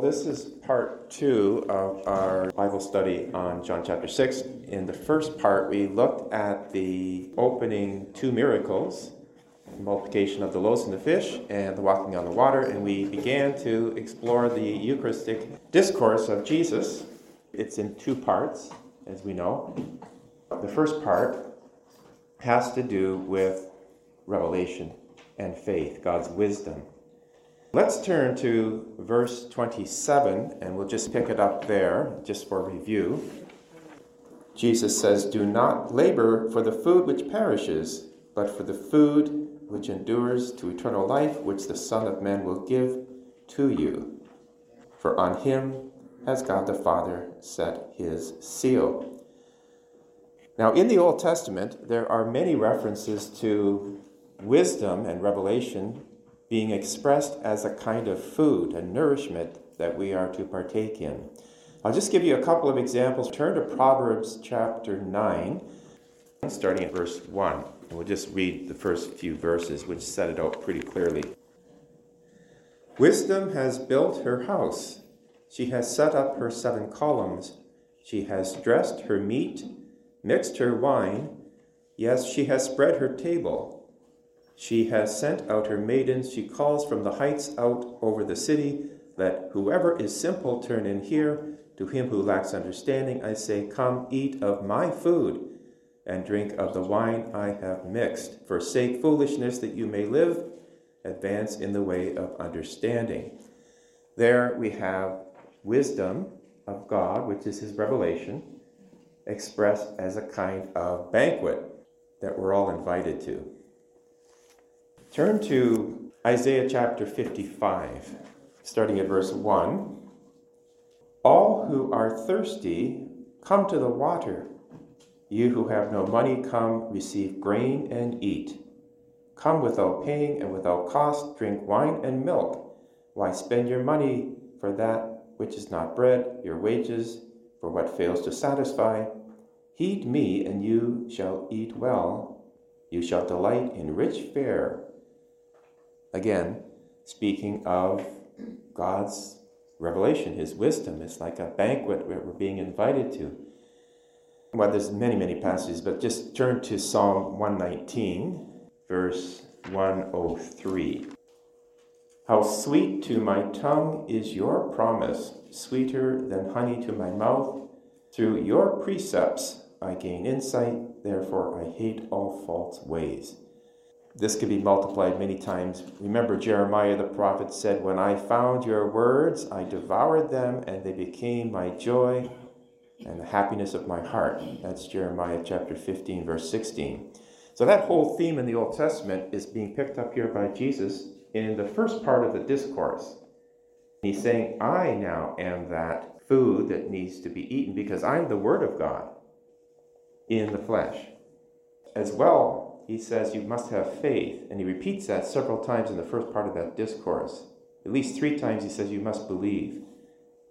This is part two of our Bible study on John chapter 6. In the first part, we looked at the opening two miracles the multiplication of the loaves and the fish and the walking on the water, and we began to explore the Eucharistic discourse of Jesus. It's in two parts, as we know. The first part has to do with revelation and faith, God's wisdom. Let's turn to verse 27, and we'll just pick it up there, just for review. Jesus says, Do not labor for the food which perishes, but for the food which endures to eternal life, which the Son of Man will give to you. For on him has God the Father set his seal. Now, in the Old Testament, there are many references to wisdom and revelation being expressed as a kind of food, a nourishment that we are to partake in. I'll just give you a couple of examples. Turn to Proverbs chapter 9, starting at verse 1. And we'll just read the first few verses, which set it out pretty clearly. Wisdom has built her house. She has set up her seven columns. She has dressed her meat, mixed her wine. Yes, she has spread her table. She has sent out her maidens. She calls from the heights out over the city. Let whoever is simple turn in here. To him who lacks understanding, I say, Come, eat of my food and drink of the wine I have mixed. Forsake foolishness that you may live. Advance in the way of understanding. There we have wisdom of God, which is his revelation, expressed as a kind of banquet that we're all invited to. Turn to Isaiah chapter 55, starting at verse 1. All who are thirsty, come to the water. You who have no money, come, receive grain and eat. Come without paying and without cost, drink wine and milk. Why spend your money for that which is not bread, your wages for what fails to satisfy? Heed me, and you shall eat well. You shall delight in rich fare Again, speaking of God's revelation, His wisdom. It's like a banquet where we're being invited to. Well, there's many, many passages, but just turn to Psalm 119, verse 103. How sweet to my tongue is your promise, sweeter than honey to my mouth. Through your precepts I gain insight, therefore I hate all false ways. This could be multiplied many times. Remember, Jeremiah the prophet said, When I found your words, I devoured them, and they became my joy and the happiness of my heart. That's Jeremiah chapter 15, verse 16. So, that whole theme in the Old Testament is being picked up here by Jesus in the first part of the discourse. He's saying, I now am that food that needs to be eaten because I'm the Word of God in the flesh. As well, he says you must have faith, and he repeats that several times in the first part of that discourse. At least three times he says you must believe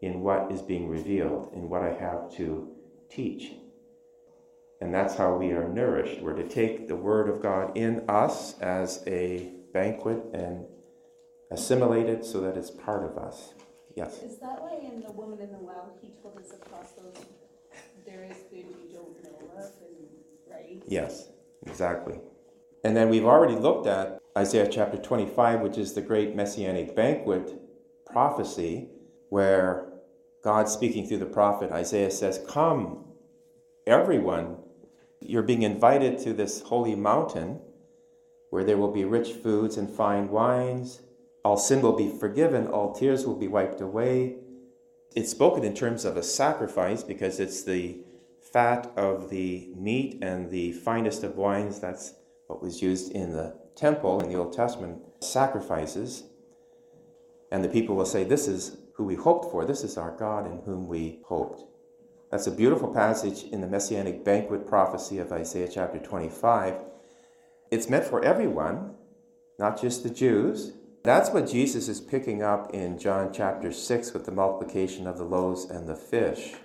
in what is being revealed, in what I have to teach. And that's how we are nourished. We're to take the Word of God in us as a banquet and assimilate it so that it's part of us. Yes? Is that why in The Woman in the Well he told his apostles there is food you don't know of, and, right? Yes, exactly. And then we've already looked at Isaiah chapter 25, which is the great messianic banquet prophecy, where God speaking through the prophet Isaiah says, Come, everyone, you're being invited to this holy mountain where there will be rich foods and fine wines. All sin will be forgiven, all tears will be wiped away. It's spoken in terms of a sacrifice because it's the fat of the meat and the finest of wines that's what was used in the temple in the Old Testament, sacrifices. And the people will say, This is who we hoped for. This is our God in whom we hoped. That's a beautiful passage in the Messianic banquet prophecy of Isaiah chapter 25. It's meant for everyone, not just the Jews. That's what Jesus is picking up in John chapter 6 with the multiplication of the loaves and the fish.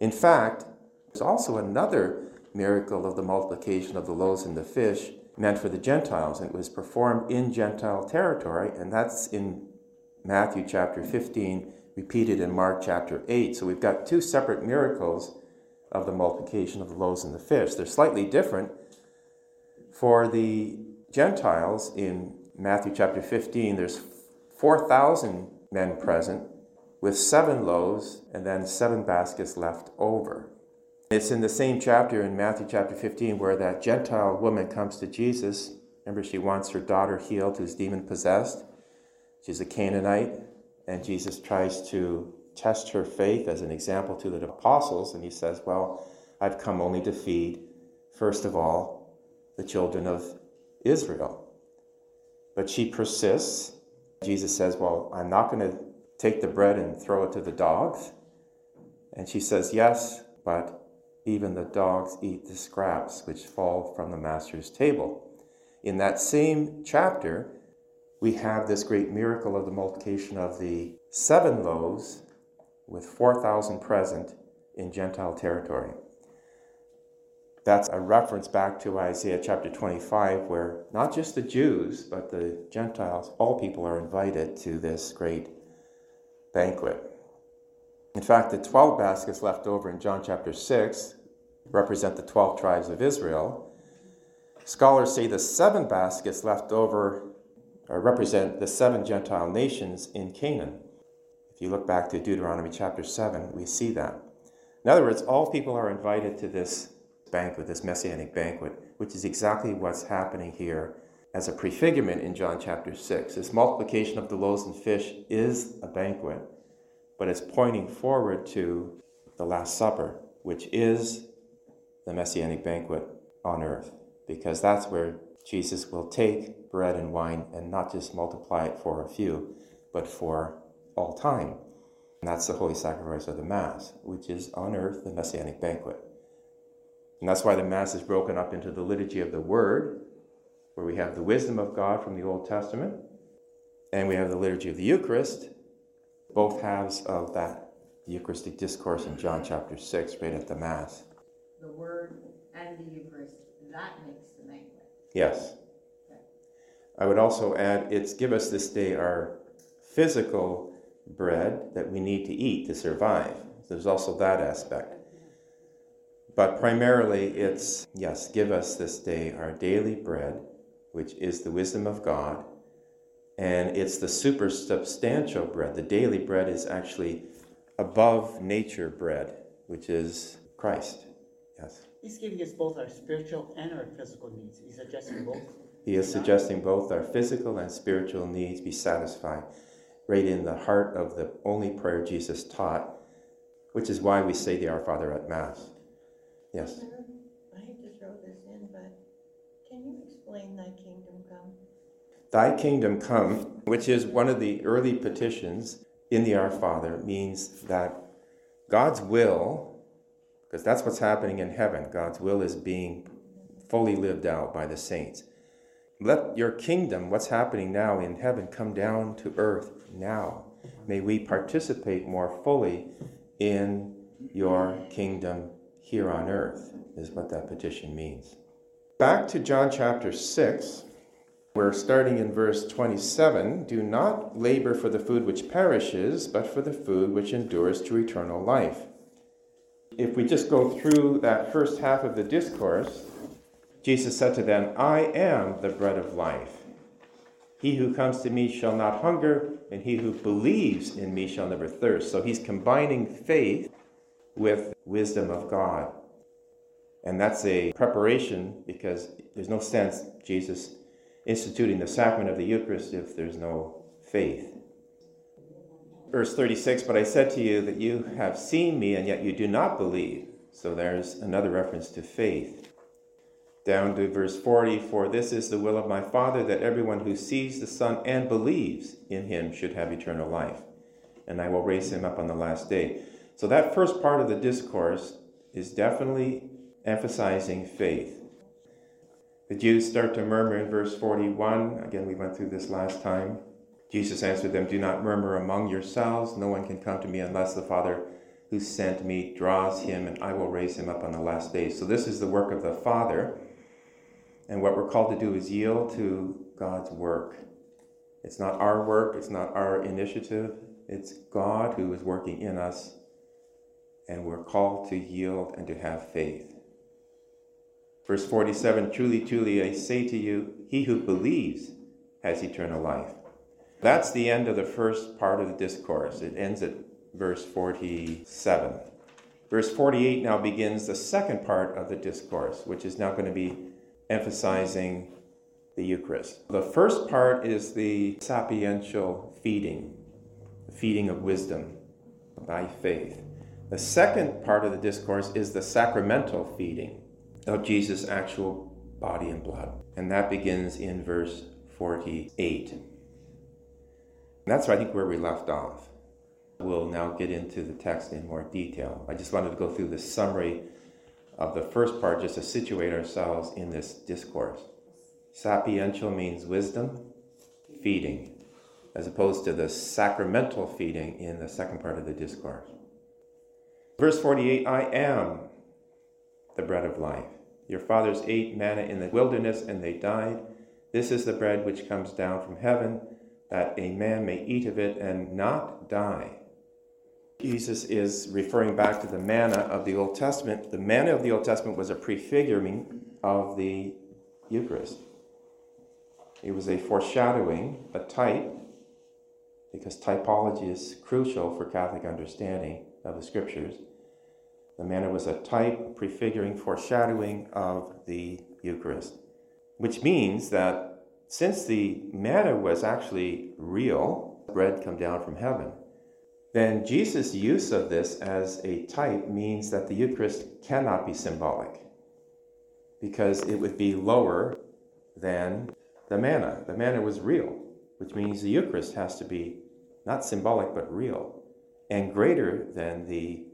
In fact, there's also another miracle of the multiplication of the loaves and the fish meant for the Gentiles. And it was performed in Gentile territory, and that's in Matthew chapter 15, repeated in Mark chapter 8. So we've got two separate miracles of the multiplication of the loaves and the fish. They're slightly different. For the Gentiles in Matthew chapter 15, there's 4,000 men present with seven loaves and then seven baskets left over. It's in the same chapter in Matthew chapter 15 where that Gentile woman comes to Jesus. Remember, she wants her daughter healed who's demon possessed. She's a Canaanite, and Jesus tries to test her faith as an example to the apostles, and he says, Well, I've come only to feed, first of all, the children of Israel. But she persists. Jesus says, Well, I'm not going to take the bread and throw it to the dogs. And she says, Yes, but even the dogs eat the scraps which fall from the master's table. In that same chapter, we have this great miracle of the multiplication of the seven loaves with 4,000 present in Gentile territory. That's a reference back to Isaiah chapter 25, where not just the Jews, but the Gentiles, all people are invited to this great banquet. In fact, the 12 baskets left over in John chapter 6 represent the 12 tribes of Israel. Scholars say the seven baskets left over uh, represent the seven Gentile nations in Canaan. If you look back to Deuteronomy chapter 7, we see that. In other words, all people are invited to this banquet, this messianic banquet, which is exactly what's happening here as a prefigurement in John chapter 6. This multiplication of the loaves and fish is a banquet, but it's pointing forward to the Last Supper, which is the messianic banquet on earth, because that's where Jesus will take bread and wine and not just multiply it for a few, but for all time. And that's the holy sacrifice of the Mass, which is on earth the messianic banquet. And that's why the Mass is broken up into the liturgy of the Word, where we have the wisdom of God from the Old Testament, and we have the liturgy of the Eucharist, both halves of that Eucharistic discourse in John chapter 6, right at the Mass. The Word and the Eucharist, that makes the banquet. Yes. I would also add it's give us this day our physical bread that we need to eat to survive. There's also that aspect. But primarily, it's yes, give us this day our daily bread which is the wisdom of God. And it's the super substantial bread. The daily bread is actually above nature bread, which is Christ. Yes. He's giving us both our spiritual and our physical needs. He's suggesting both. He is suggesting both our physical and spiritual needs be satisfied right in the heart of the only prayer Jesus taught, which is why we say the Our Father at Mass. Yes. Thy kingdom come? Thy kingdom come, which is one of the early petitions in the Our Father, means that God's will, because that's what's happening in heaven, God's will is being fully lived out by the saints. Let your kingdom, what's happening now in heaven, come down to earth now. May we participate more fully in your kingdom here on earth, is what that petition means. Back to John chapter 6, we're starting in verse 27. Do not labor for the food which perishes, but for the food which endures to eternal life. If we just go through that first half of the discourse, Jesus said to them, I am the bread of life. He who comes to me shall not hunger, and he who believes in me shall never thirst. So he's combining faith with wisdom of God. And that's a preparation because there's no sense Jesus instituting the sacrament of the Eucharist if there's no faith. Verse 36 But I said to you that you have seen me, and yet you do not believe. So there's another reference to faith. Down to verse 40 For this is the will of my Father, that everyone who sees the Son and believes in him should have eternal life, and I will raise him up on the last day. So that first part of the discourse is definitely emphasizing faith. The Jews start to murmur in verse 41. Again, we went through this last time. Jesus answered them, Do not murmur among yourselves. No one can come to me unless the Father who sent me draws him, and I will raise him up on the last day. So, this is the work of the Father. And what we're called to do is yield to God's work. It's not our work, it's not our initiative. It's God who is working in us, and we're called to yield and to have faith. Verse 47 Truly, truly, I say to you, he who believes has eternal life. That's the end of the first part of the discourse. It ends at verse 47. Verse 48 now begins the second part of the discourse, which is now going to be emphasizing the Eucharist. The first part is the sapiential feeding, the feeding of wisdom by faith. The second part of the discourse is the sacramental feeding of Jesus' actual body and blood. And that begins in verse 48. And that's, I think, where we left off. We'll now get into the text in more detail. I just wanted to go through the summary of the first part just to situate ourselves in this discourse. Sapiential means wisdom, feeding, as opposed to the sacramental feeding in the second part of the discourse. Verse 48 I am the bread of life. Your fathers ate manna in the wilderness and they died. This is the bread which comes down from heaven, that a man may eat of it and not die. Jesus is referring back to the manna of the Old Testament. The manna of the Old Testament was a prefiguring of the Eucharist. It was a foreshadowing, a type, because typology is crucial for Catholic understanding of the Scriptures. The manna was a type, prefiguring, foreshadowing of the Eucharist, which means that since the manna was actually real, bread come down from heaven, then Jesus' use of this as a type means that the Eucharist cannot be symbolic because it would be lower than the manna. The manna was real, which means the Eucharist has to be not symbolic but real and greater than the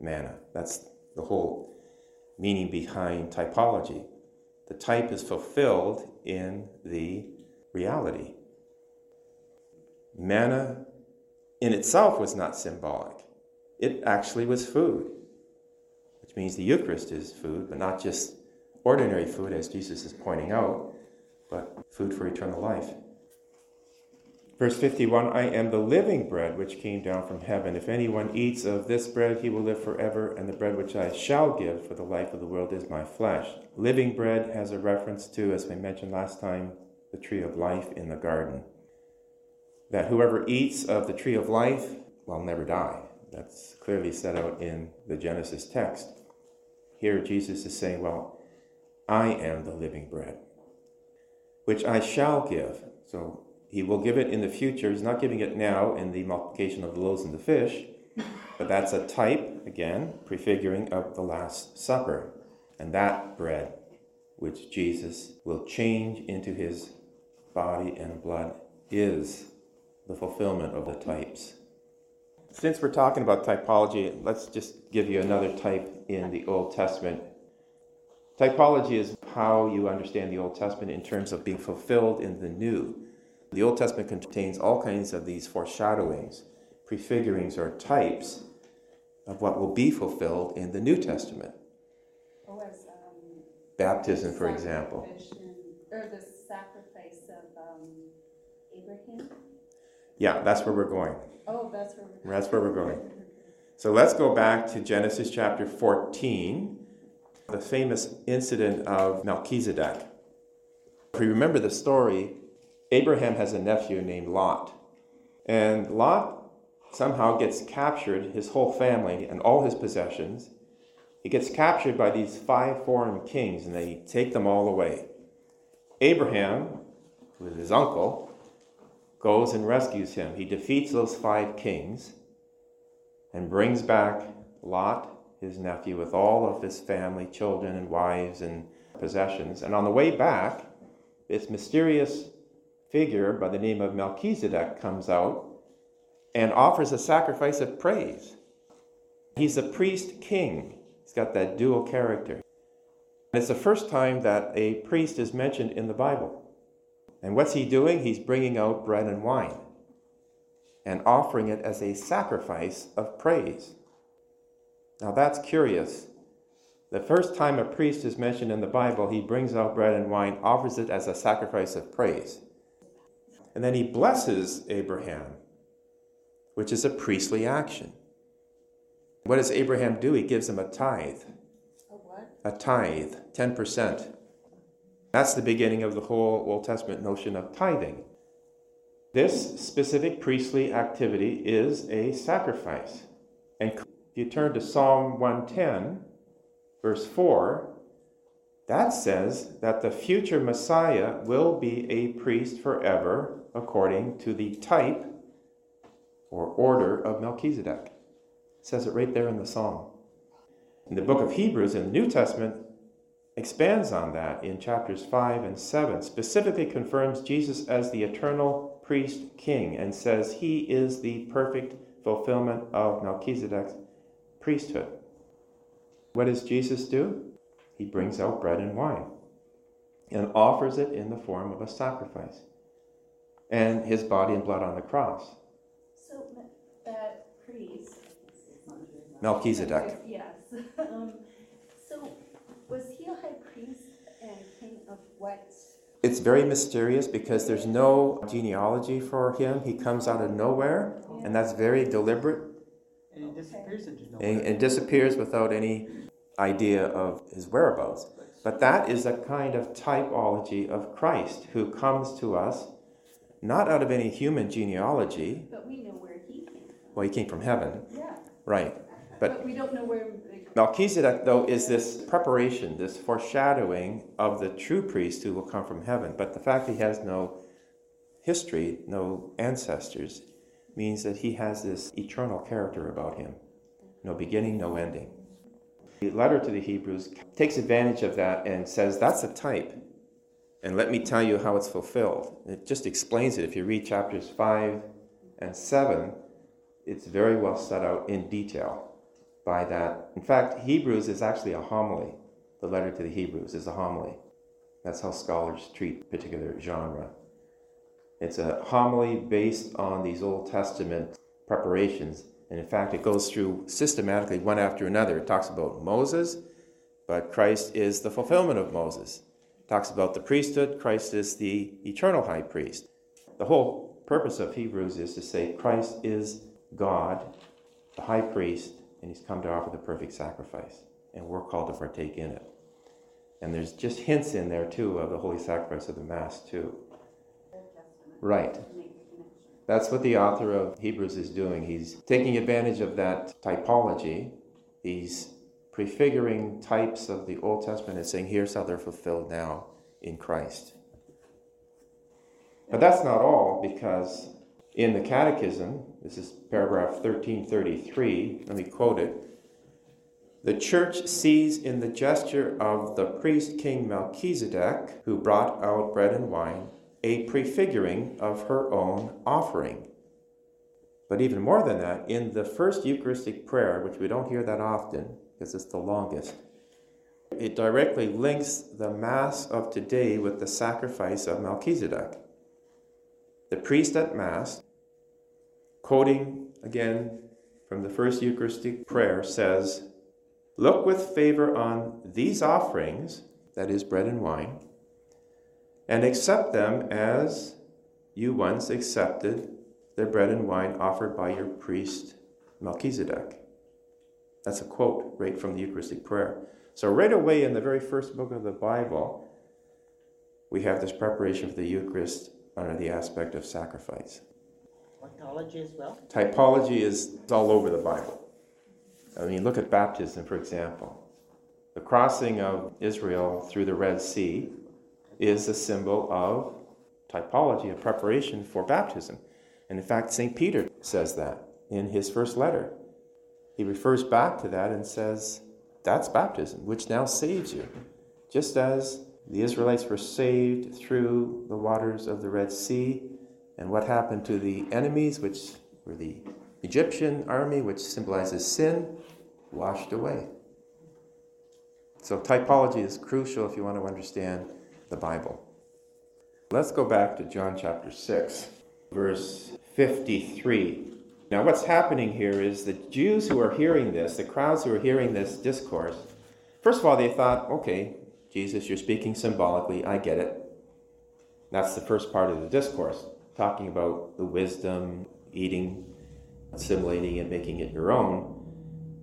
manna. That's the whole meaning behind typology. The type is fulfilled in the reality. Manna in itself was not symbolic, it actually was food, which means the Eucharist is food, but not just ordinary food, as Jesus is pointing out, but food for eternal life. Verse 51 I am the living bread which came down from heaven. If anyone eats of this bread, he will live forever, and the bread which I shall give for the life of the world is my flesh. Living bread has a reference to, as we mentioned last time, the tree of life in the garden that whoever eats of the tree of life will never die. That's clearly set out in the Genesis text. Here, Jesus is saying, Well, I am the living bread, which I shall give. So he will give it in the future. He's not giving it now in the multiplication of the loaves and the fish, but that's a type, again, prefiguring of the Last Supper. And that bread, which Jesus will change into his body and blood, is the fulfillment of the types. Since we're talking about typology, let's just give you another type in the Old Testament. Typology is how you understand the Old Testament in terms of being fulfilled in the New. The Old Testament contains all kinds of these foreshadowings, prefigurings, or types of what will be fulfilled in the New Testament. Oh, as, um, Baptism, for example. Or the sacrifice of, um, Abraham? Yeah, that's where we're going. Oh, that's where we're. going. That's where we're going. So let's go back to Genesis chapter 14, the famous incident of Melchizedek. If you remember the story, Abraham has a nephew named Lot. And Lot somehow gets captured, his whole family and all his possessions. He gets captured by these five foreign kings and they take them all away. Abraham, is his uncle, goes and rescues him. He defeats those five kings and brings back Lot, his nephew, with all of his family, children, and wives and possessions. And on the way back, this mysterious figure by the name of Melchizedek comes out and offers a sacrifice of praise. He's a priest king, he's got that dual character. And it's the first time that a priest is mentioned in the Bible. And what's he doing? He's bringing out bread and wine and offering it as a sacrifice of praise. Now that's curious. The first time a priest is mentioned in the Bible, he brings out bread and wine, offers it as a sacrifice of praise. And then he blesses Abraham, which is a priestly action. What does Abraham do? He gives him a tithe. A what? A tithe, 10%. That's the beginning of the whole Old Testament notion of tithing. This specific priestly activity is a sacrifice. And if you turn to Psalm 110, verse 4, that says that the future Messiah will be a priest forever according to the type or order of Melchizedek. It says it right there in the Psalm. In the book of Hebrews in the New Testament expands on that in chapters 5 and 7, specifically confirms Jesus as the eternal priest king and says he is the perfect fulfillment of Melchizedek's priesthood. What does Jesus do? He brings out bread and wine and offers it in the form of a sacrifice and his body and blood on the cross. So that priest. Melchizedek. Yes. Um, So was he a high priest and king of what? It's very mysterious because there's no genealogy for him. He comes out of nowhere, and that's very deliberate And he disappears into and, nowhere. and disappears without any idea of his whereabouts. But that is a kind of typology of Christ who comes to us not out of any human genealogy. But we know where he came from. Well, he came from heaven, Yeah. right? But But we don't know where. Melchizedek, though, is this preparation, this foreshadowing of the true priest who will come from heaven. But the fact that he has no history, no ancestors, means that he has this eternal character about him no beginning, no ending. The letter to the Hebrews takes advantage of that and says that's a type. And let me tell you how it's fulfilled. It just explains it. If you read chapters 5 and 7, it's very well set out in detail by that. In fact, Hebrews is actually a homily. The letter to the Hebrews is a homily. That's how scholars treat particular genre. It's a homily based on these Old Testament preparations. And in fact, it goes through systematically one after another. It talks about Moses, but Christ is the fulfillment of Moses. Talks about the priesthood, Christ is the eternal high priest. The whole purpose of Hebrews is to say Christ is God, the high priest, and he's come to offer the perfect sacrifice, and we're called to partake in it. And there's just hints in there too of the holy sacrifice of the Mass too. Right. That's what the author of Hebrews is doing. He's taking advantage of that typology. He's prefiguring types of the Old Testament and saying, here's how they're fulfilled now in Christ. But that's not all, because in the Catechism, this is paragraph 1333, let me quote it. The church sees in the gesture of the priest king Melchizedek, who brought out bread and wine, a prefiguring of her own offering. But even more than that, in the first Eucharistic prayer, which we don't hear that often because it's the longest, it directly links the Mass of today with the sacrifice of Melchizedek. The priest at Mass, quoting again from the first Eucharistic prayer, says, Look with favor on these offerings, that is, bread and wine, and accept them as you once accepted the bread and wine offered by your priest Melchizedek. That's a quote right from the Eucharistic prayer. So, right away in the very first book of the Bible, we have this preparation for the Eucharist under the aspect of sacrifice. Typology as well? Typology is all over the Bible. I mean, look at baptism, for example. The crossing of Israel through the Red Sea is a symbol of typology, a preparation for baptism. And in fact, St. Peter says that in his first letter. He refers back to that and says, That's baptism, which now saves you. Just as the Israelites were saved through the waters of the Red Sea, and what happened to the enemies, which were the Egyptian army, which symbolizes sin, washed away. So, typology is crucial if you want to understand the Bible. Let's go back to John chapter 6, verse 53. Now, what's happening here is the Jews who are hearing this, the crowds who are hearing this discourse, first of all, they thought, okay, Jesus, you're speaking symbolically, I get it. That's the first part of the discourse. talking about the wisdom, eating, assimilating, and making it your own.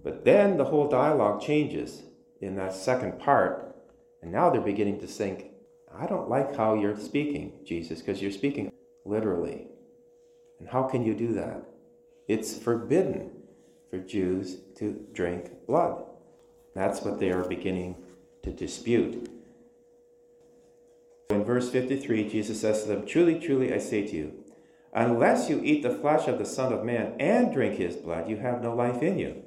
But then the whole dialogue changes in that second part, and now they're beginning to think, I don't like how you're speaking, Jesus, because you're speaking literally. And how can you do that? It's forbidden for Jews to drink blood. That's what they are beginning to dispute. In verse 53, Jesus says to them, Truly, truly, I say to you, unless you eat the flesh of the Son of Man and drink his blood, you have no life in you.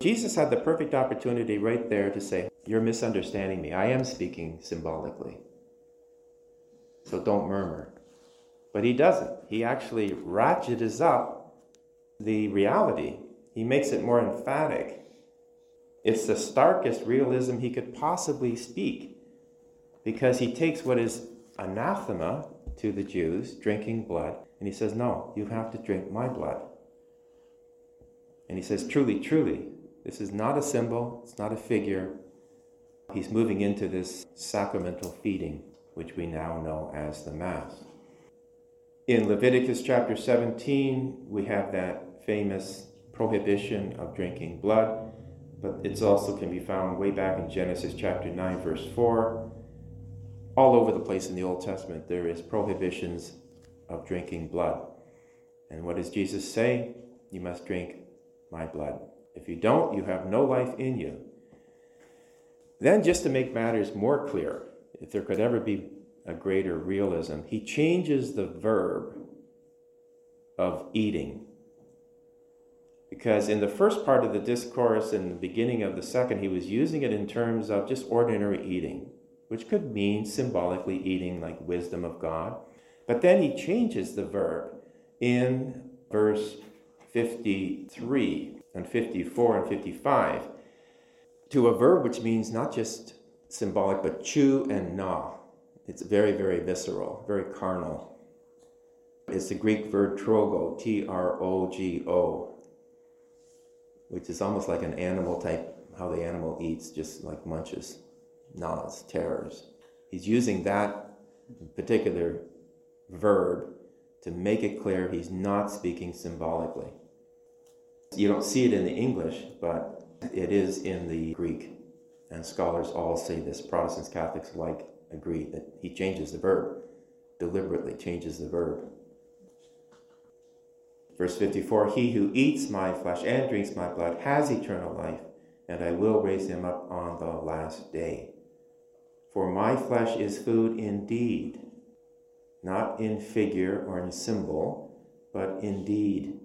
Jesus had the perfect opportunity right there to say, You're misunderstanding me. I am speaking symbolically. So don't murmur. But he doesn't. He actually ratchets up the reality, he makes it more emphatic. It's the starkest realism he could possibly speak because he takes what is anathema to the Jews, drinking blood, and he says, No, you have to drink my blood. And he says, Truly, truly, this is not a symbol, it's not a figure. He's moving into this sacramental feeding, which we now know as the Mass. In Leviticus chapter 17, we have that famous prohibition of drinking blood, but it also can be found way back in Genesis chapter 9, verse 4. All over the place in the Old Testament, there is prohibitions of drinking blood. And what does Jesus say? You must drink my blood. If you don't, you have no life in you. Then, just to make matters more clear, if there could ever be a greater realism, he changes the verb of eating. Because in the first part of the discourse, in the beginning of the second, he was using it in terms of just ordinary eating, which could mean symbolically eating like wisdom of God. But then he changes the verb in verse 53 and 54 and 55 to a verb which means not just symbolic, but chew and gnaw. It's very, very visceral, very carnal. It's the Greek verb trogo, T R O G O, which is almost like an animal type, how the animal eats, just like munches, gnaws, tears. He's using that particular verb to make it clear he's not speaking symbolically. You don't see it in the English, but it is in the Greek. And scholars all say this, Protestants, Catholics alike agree that he changes the verb, deliberately changes the verb. Verse 54 He who eats my flesh and drinks my blood has eternal life, and I will raise him up on the last day. For my flesh is food indeed, not in figure or in symbol, but indeed.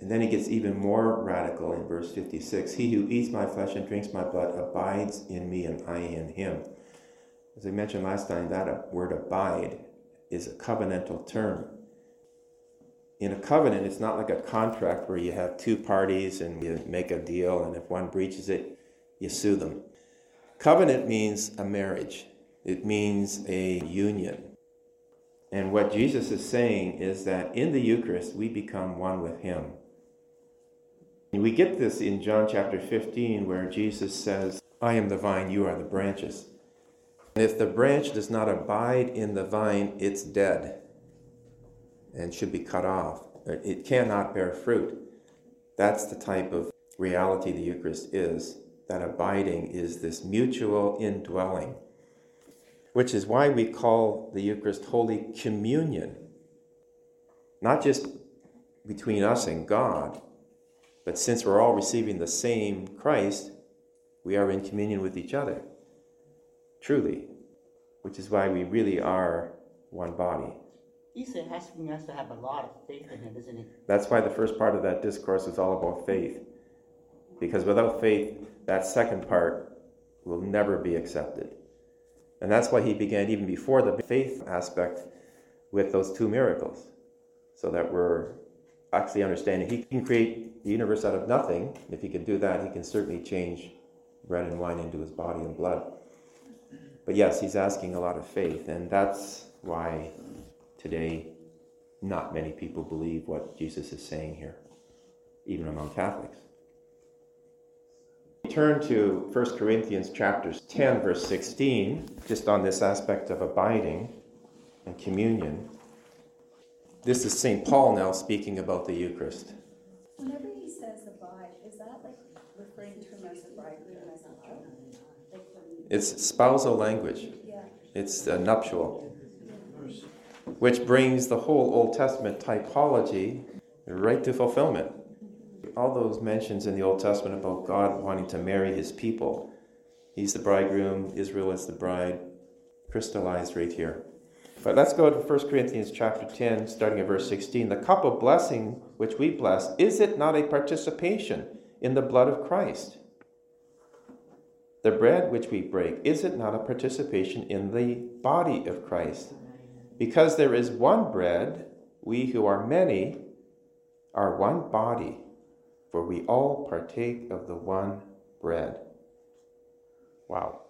And then he gets even more radical in verse 56 He who eats my flesh and drinks my blood abides in me, and I in him. As I mentioned last time, that word abide is a covenantal term. In a covenant, it's not like a contract where you have two parties and you make a deal, and if one breaches it, you sue them. Covenant means a marriage, it means a union. And what Jesus is saying is that in the Eucharist, we become one with Him. And we get this in John chapter 15, where Jesus says, I am the vine, you are the branches. And if the branch does not abide in the vine, it's dead and should be cut off. It cannot bear fruit. That's the type of reality the Eucharist is. That abiding is this mutual indwelling which is why we call the Eucharist Holy Communion. Not just between us and God, but since we're all receiving the same Christ, we are in communion with each other, truly, which is why we really are one body. He's asking us to have a lot of faith in him, isn't he? That's why the first part of that discourse is all about faith. Because without faith, that second part will never be accepted. And that's why he began even before the faith aspect with those two miracles. So that we're actually understanding he can create the universe out of nothing. If he can do that, he can certainly change bread and wine into his body and blood. But yes, he's asking a lot of faith, and that's why today not many people believe what Jesus is saying here, even among Catholics. We Turn to 1 Corinthians chapters 10 verse 16 just on this aspect of abiding and communion. This is St. Paul now speaking about the Eucharist. Whenever he says the bride, is that like referring to him as the bridegroom as well? Like when, It's spousal language, it's uh, nuptial, which brings the whole Old Testament typology right to fulfillment. All those mentions in the Old Testament about God wanting to marry his people. He's the bridegroom, Israel is the bride, crystallized right here. But let's go to 1 Corinthians chapter 10, starting at verse 16. The cup of blessing which we bless, is it not a participation in the blood of Christ? The bread which we break, is it not a participation in the body of Christ? Because there is one bread, we who are many are one body, for we all partake of the one bread. Wow.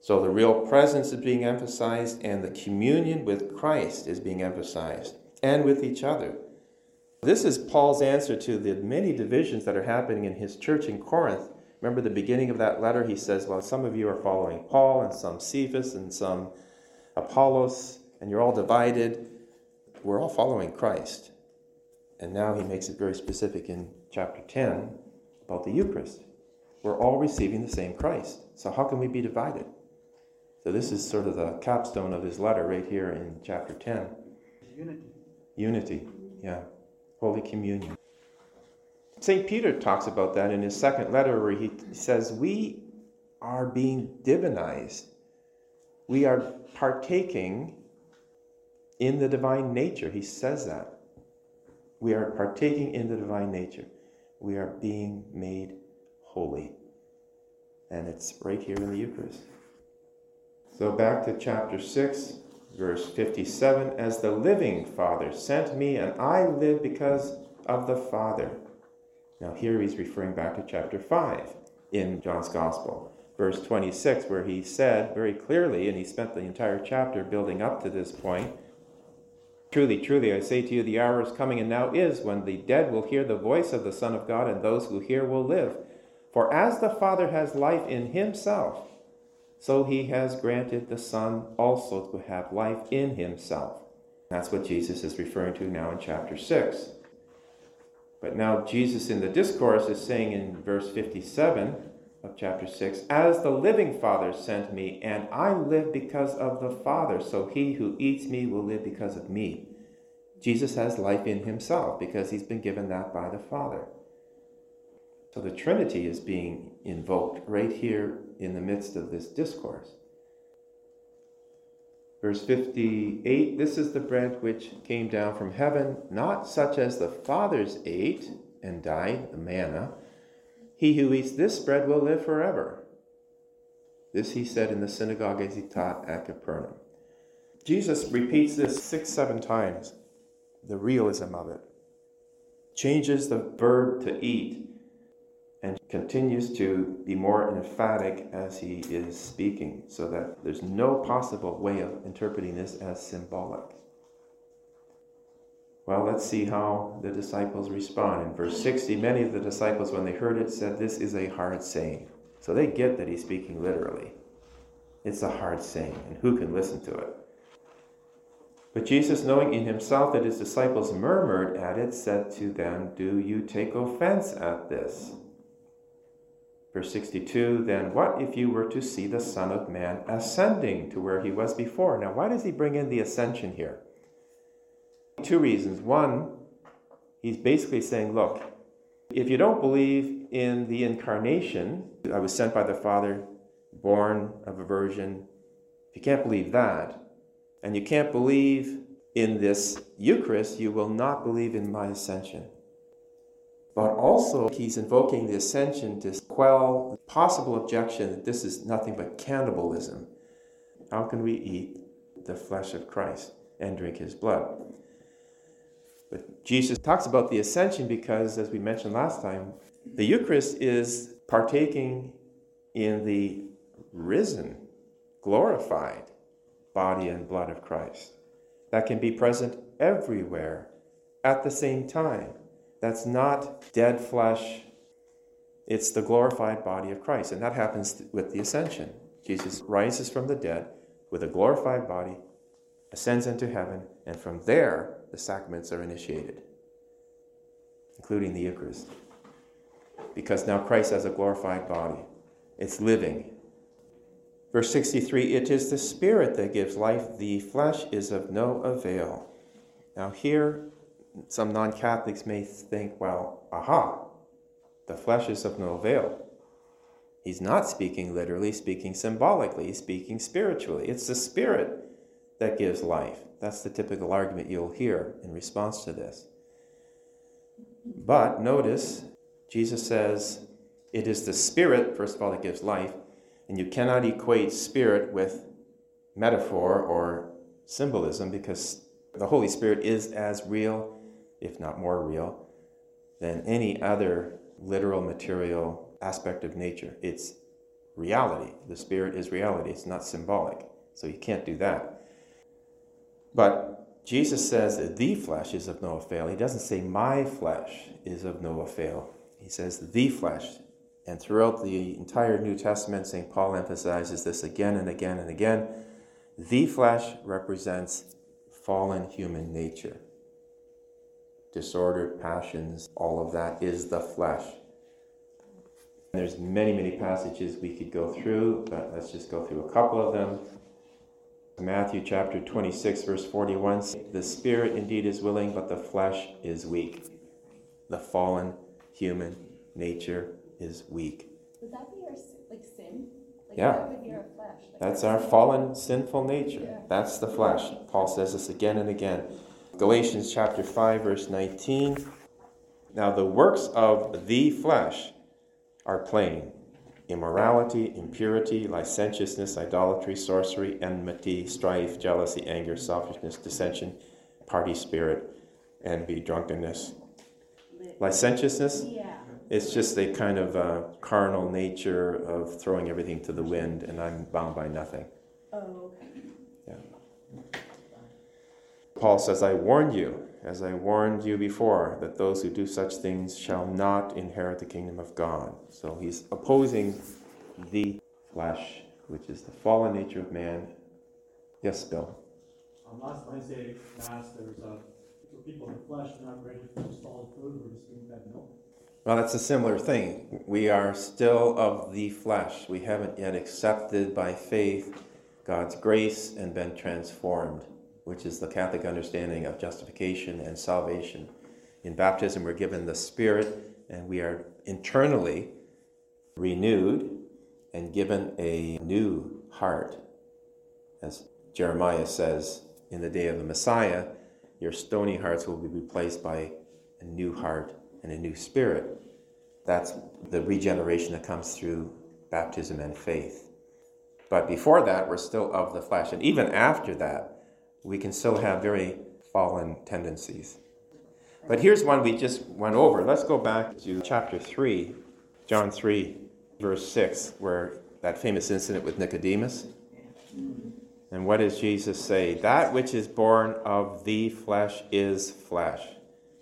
So the real presence is being emphasized, and the communion with Christ is being emphasized, and with each other. This is Paul's answer to the many divisions that are happening in his church in Corinth. Remember the beginning of that letter? He says, Well, some of you are following Paul, and some Cephas, and some Apollos, and you're all divided. We're all following Christ. And now he makes it very specific in chapter 10 about the Eucharist. We're all receiving the same Christ. So how can we be divided? So this is sort of the capstone of his letter right here in chapter 10. Unity. Unity, yeah. Holy Communion. St. Peter talks about that in his second letter where he says, We are being divinized. We are partaking in the divine nature. He says that. We are partaking in the divine nature. We are being made holy. And it's right here in the Eucharist. So back to chapter 6, verse 57 As the living Father sent me, and I live because of the Father. Now, here he's referring back to chapter 5 in John's Gospel, verse 26, where he said very clearly, and he spent the entire chapter building up to this point Truly, truly, I say to you, the hour is coming, and now is, when the dead will hear the voice of the Son of God, and those who hear will live. For as the Father has life in himself, so he has granted the Son also to have life in himself. That's what Jesus is referring to now in chapter 6. But now, Jesus in the discourse is saying in verse 57 of chapter 6 As the living Father sent me, and I live because of the Father, so he who eats me will live because of me. Jesus has life in himself because he's been given that by the Father. So the Trinity is being invoked right here in the midst of this discourse. Verse 58 This is the bread which came down from heaven, not such as the fathers ate and died, the manna. He who eats this bread will live forever. This he said in the synagogue as he taught at Capernaum. Jesus repeats this six, seven times, the realism of it. Changes the verb to eat and continues to be more emphatic as he is speaking, so that there's no possible way of interpreting this as symbolic. Well, let's see how the disciples respond. In verse 60, many of the disciples, when they heard it, said, This is a hard saying. So they get that he's speaking literally. It's a hard saying, and who can listen to it? But Jesus, knowing in himself that his disciples murmured at it, said to them, Do you take offense at this? Verse 62 Then what if you were to see the Son of Man ascending to where he was before? Now, why does he bring in the ascension here? Two reasons. One, he's basically saying, Look, if you don't believe in the incarnation, I was sent by the Father, born of a virgin, if you can't believe that, and you can't believe in this Eucharist, you will not believe in my ascension. But also, he's invoking the ascension to quell the possible objection that this is nothing but cannibalism. How can we eat the flesh of Christ and drink his blood? But Jesus talks about the ascension because, as we mentioned last time, the Eucharist is partaking in the risen, glorified body and blood of Christ that can be present everywhere at the same time. That's not dead flesh, it's the glorified body of Christ. And that happens with the ascension. Jesus rises from the dead with a glorified body, ascends into heaven, and from there the sacraments are initiated, including the Eucharist. Because now Christ has a glorified body, it's living. Verse 63 It is the Spirit that gives life, the flesh is of no avail. Now, here, some non Catholics may think, well, aha, the flesh is of no avail. He's not speaking literally, speaking symbolically, he's speaking spiritually. It's the Spirit that gives life. That's the typical argument you'll hear in response to this. But notice, Jesus says, it is the Spirit, first of all, that gives life, and you cannot equate spirit with metaphor or symbolism because the Holy Spirit is as real, if not more real, than any other literal material aspect of nature. It's reality. The Spirit is reality, it's not symbolic. So you can't do that. But Jesus says that the flesh is of no avail. He doesn't say my flesh is of no avail. He says the flesh. And throughout the entire New Testament, St. Paul emphasizes this again and again and again. The flesh represents fallen human nature. Disordered passions, all of that is the flesh. And there's many, many passages we could go through, but let's just go through a couple of them. Matthew chapter 26, verse 41 The spirit indeed is willing, but the flesh is weak. The fallen human nature is weak. Would that be our, like, sin? Like, Yeah. that would be our flesh. Like, That's our our fallen, sinful nature. Yeah. That's the flesh. Paul says this again and again. Galatians chapter 5, verse 19. Now, the works of the flesh are plain immorality, impurity, licentiousness, idolatry, sorcery, enmity, strife, jealousy, anger, selfishness, dissension, party spirit, envy, drunkenness. Licentiousness, Yeah. it's just a kind of uh, carnal nature of throwing everything to the wind, and I'm bound by nothing. Oh, okay. Paul says, I warn you, as I warned you before, that those who do such things shall not inherit the kingdom of God. So he's opposing the flesh, which is the fallen nature of man. Yes, Bill. Um, last Wednesday, Mass, there was a, for people in the flesh not ready for solid food, we're just eating that milk. Well, that's a similar thing. We are still of the flesh. We haven't yet accepted by faith God's grace and been transformed, which is the Catholic understanding of justification and salvation. In baptism, we're given the Spirit, and we are internally renewed and given a new heart. As Jeremiah says, in the day of the Messiah, your stony hearts will be replaced by a new heart and a new spirit. That's the regeneration that comes through baptism and faith. But before that, we're still of the flesh. And even after that, we can still have very fallen tendencies. But here's one we just went over. Let's go back to chapter 3, John 3, verse 6, where that famous incident with Nicodemus. And what does Jesus say? That which is born of the flesh is flesh.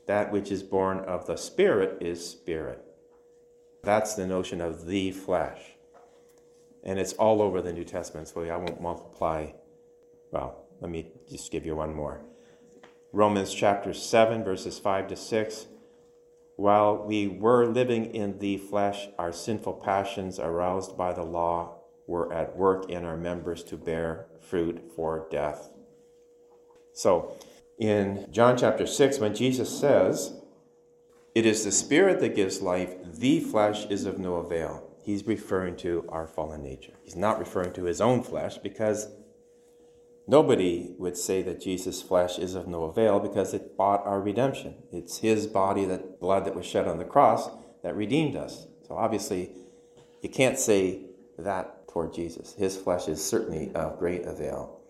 That which is born of the Spirit is spirit. That's the notion of the flesh. And it's all over the New Testament, so I won't multiply. Well, let me just give you one more. Romans chapter 7, verses 5 to 6. While we were living in the flesh, our sinful passions, aroused by the law, were at work in our members to bear fruit for death. So, in John chapter 6, when Jesus says, It is the Spirit that gives life, the flesh is of no avail, he's referring to our fallen nature. He's not referring to his own flesh because nobody would say that Jesus' flesh is of no avail because it bought our redemption. It's his body, that blood that was shed on the cross, that redeemed us. So obviously, you can't say that toward Jesus. His flesh is certainly of great avail.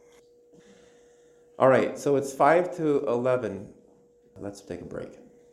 All right, so it's 5 to 11. Let's take a break.